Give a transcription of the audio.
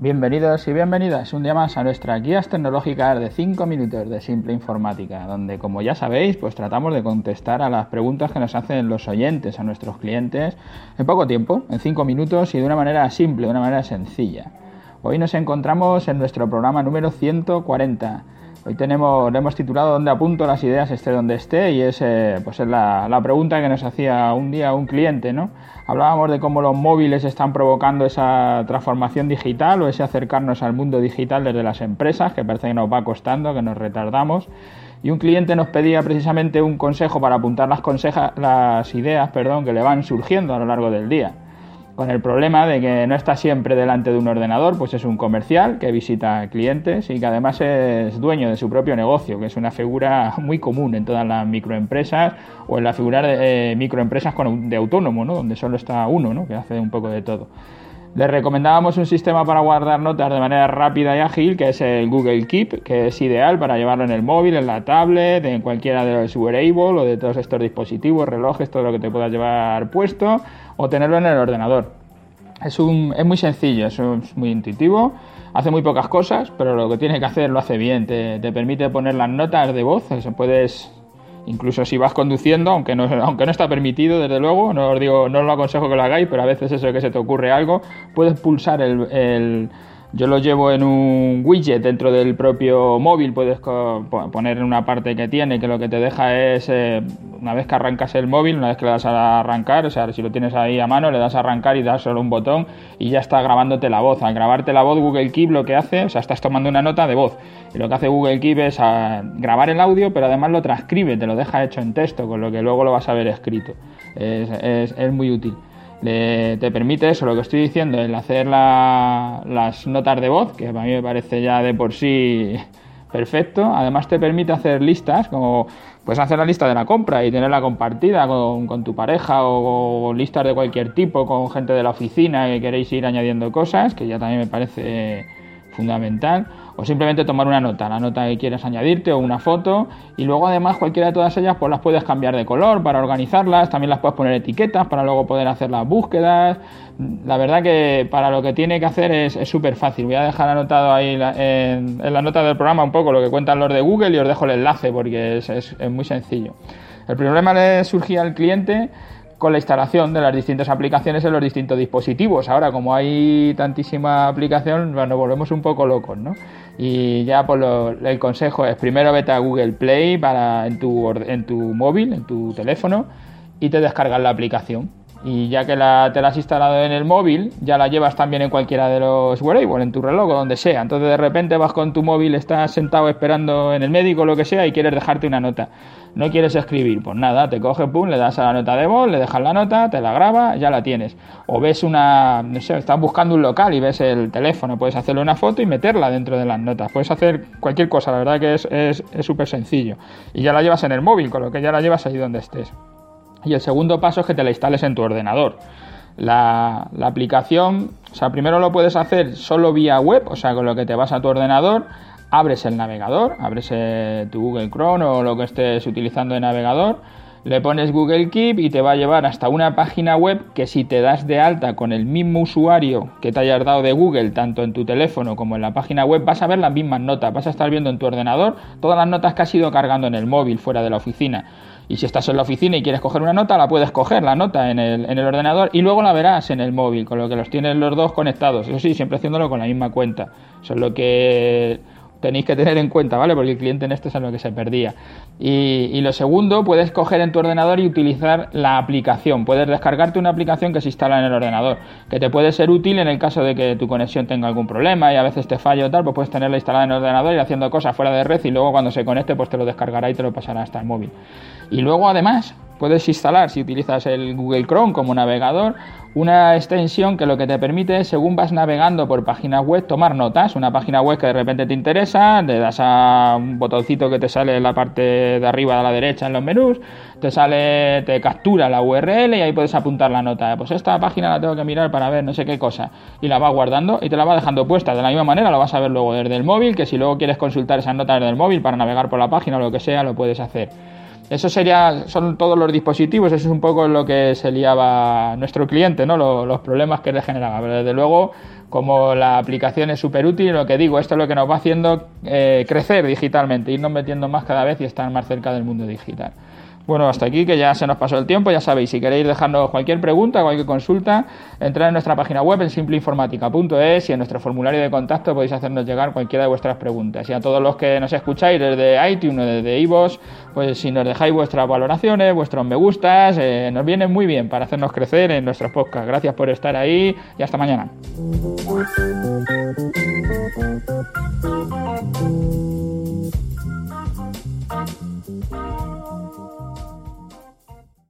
Bienvenidos y bienvenidas un día más a nuestra guías tecnológicas de 5 minutos de simple informática, donde como ya sabéis, pues tratamos de contestar a las preguntas que nos hacen los oyentes, a nuestros clientes, en poco tiempo, en 5 minutos y de una manera simple, de una manera sencilla. Hoy nos encontramos en nuestro programa número 140 Hoy tenemos, le hemos titulado ¿Dónde apunto las ideas esté donde esté? Y es, eh, pues es la, la, pregunta que nos hacía un día un cliente, ¿no? Hablábamos de cómo los móviles están provocando esa transformación digital o ese acercarnos al mundo digital desde las empresas, que parece que nos va costando, que nos retardamos. Y un cliente nos pedía precisamente un consejo para apuntar las, las ideas perdón, que le van surgiendo a lo largo del día con el problema de que no está siempre delante de un ordenador, pues es un comercial que visita clientes y que además es dueño de su propio negocio, que es una figura muy común en todas las microempresas o en la figura de eh, microempresas de autónomo, ¿no? donde solo está uno, ¿no? que hace un poco de todo. Le recomendábamos un sistema para guardar notas de manera rápida y ágil, que es el Google Keep, que es ideal para llevarlo en el móvil, en la tablet, en cualquiera de los wearable o de todos estos dispositivos, relojes, todo lo que te puedas llevar puesto o tenerlo en el ordenador. Es, un, es muy sencillo, es, muy intuitivo, hace muy pocas cosas, pero lo que tiene que hacer lo hace bien. Te, permite poner las notas de voz, puedes, incluso si vas conduciendo, aunque no, aunque no está permitido, desde luego, no os digo, no os lo aconsejo que lo hagáis, pero a veces eso que se te ocurre algo, puedes pulsar el yo lo llevo en un widget dentro del propio móvil, puedes poner en una parte que tiene, que lo que te deja es, eh, una vez que arrancas el móvil, una vez que le das a arrancar, o sea, si lo tienes ahí a mano, le das a arrancar y das solo un botón y ya está grabándote la voz. Al grabarte la voz, Google Keep lo que hace, o sea, estás tomando una nota de voz. Y lo que hace Google Keep es ah, grabar el audio, pero además lo transcribe, te lo deja hecho en texto, con lo que luego lo vas a ver escrito. es muy útil te permite eso, lo que estoy diciendo, el hacer las notas de voz, que a mí me parece ya de por sí perfecto. Además te permite hacer listas, como puedes hacer la lista de la compra y tenerla compartida con, tu pareja o, listas de cualquier tipo, con gente de la oficina que queréis ir añadiendo cosas, que ya también me parece fundamental o simplemente tomar una nota, la nota que quieras añadirte o una foto y luego además cualquiera de todas ellas pues las puedes cambiar de color para organizarlas, también las puedes poner etiquetas para luego poder hacer las búsquedas. La verdad que para lo que tiene que hacer es súper fácil. Voy a dejar anotado ahí en, la nota del programa un poco lo que cuentan los de Google y os dejo el enlace porque es, es muy sencillo. El problema le surgía al cliente con la instalación de las distintas aplicaciones en los distintos dispositivos. Ahora, como hay tantísima aplicación, nos volvemos un poco locos, ¿no? Y ya pues el consejo es primero vete a Google Play para en tu, en tu móvil, en tu teléfono, y te descargas la aplicación. Y ya que la, te la has instalado en el móvil, ya la llevas también en cualquiera de los wearables, en tu reloj o donde sea. Entonces de repente vas con tu móvil, estás sentado esperando en el médico o lo que sea y quieres dejarte una nota. No quieres escribir, pues nada, te coges, pum, le das a la nota de voz, le dejas la nota, te la graba, ya la tienes. O ves una, no sé, estás buscando un local y ves el teléfono, puedes hacerle una foto y meterla dentro de las notas. Puedes hacer cualquier cosa, la verdad que es súper es, sencillo. Y ya la llevas en el móvil, con lo que ya la llevas ahí donde estés. Y el segundo paso es que te la instales en tu ordenador. La, aplicación, o sea, primero lo puedes hacer solo vía web, o sea, con lo que te vas a tu ordenador, abres el navegador, abres eh, tu Google Chrome o lo que estés utilizando de navegador, le pones Google Keep y te va a llevar hasta una página web que si te das de alta con el mismo usuario que te hayas dado de Google, tanto en tu teléfono como en la página web, vas a ver las mismas notas, vas a estar viendo en tu ordenador todas las notas que has ido cargando en el móvil fuera de la oficina. Y si estás en la oficina y quieres coger una nota, la puedes coger, la nota en el, en el ordenador y luego la verás en el móvil, con lo que los tienes los dos conectados. Eso sí, siempre haciéndolo con la misma cuenta. Eso es lo que tenéis que tener en cuenta, ¿vale? Porque el cliente en este es en lo que se perdía. Y, lo segundo, puedes coger en tu ordenador y utilizar la aplicación. Puedes descargarte una aplicación que se instala en el ordenador, que te puede ser útil en el caso de que tu conexión tenga algún problema y a veces te falle o tal, pues puedes tenerla instalada en el ordenador y haciendo cosas fuera de red y luego cuando se conecte pues te lo descargará y te lo pasará hasta el móvil. Y luego además puedes instalar, si utilizas el Google Chrome como navegador, una extensión que lo que te permite es, según vas navegando por páginas web, tomar notas. Una página web que de repente te interesa, le das a un botoncito que te sale en la parte de arriba de la derecha en los menús, te sale, te captura la URL y ahí puedes apuntar la nota. Pues esta página la tengo que mirar para ver no sé qué cosa. Y la va guardando y te la va dejando puesta. De la misma manera lo vas a ver luego desde el móvil, que si luego quieres consultar esas notas desde el móvil para navegar por la página o lo que sea, lo puedes hacer. Eso sería, son todos los dispositivos, eso es un poco lo que se liaba nuestro cliente, ¿no? Los, problemas que le generaba. Pero desde luego, como la aplicación es súper útil, lo que digo, esto es lo que nos va haciendo eh, crecer digitalmente, irnos metiendo más cada vez y estar más cerca del mundo digital. Bueno, hasta aquí que ya se nos pasó el tiempo, ya sabéis, si queréis dejarnos cualquier pregunta, cualquier consulta, entrar en nuestra página web en simpleinformática.es y en nuestro formulario de contacto podéis hacernos llegar cualquiera de vuestras preguntas. Y a todos los que nos escucháis desde iTunes o desde iVoox, pues si nos dejáis vuestras valoraciones, vuestros me gustas, eh, nos viene muy bien para hacernos crecer en nuestros podcasts. Gracias por estar ahí y hasta mañana.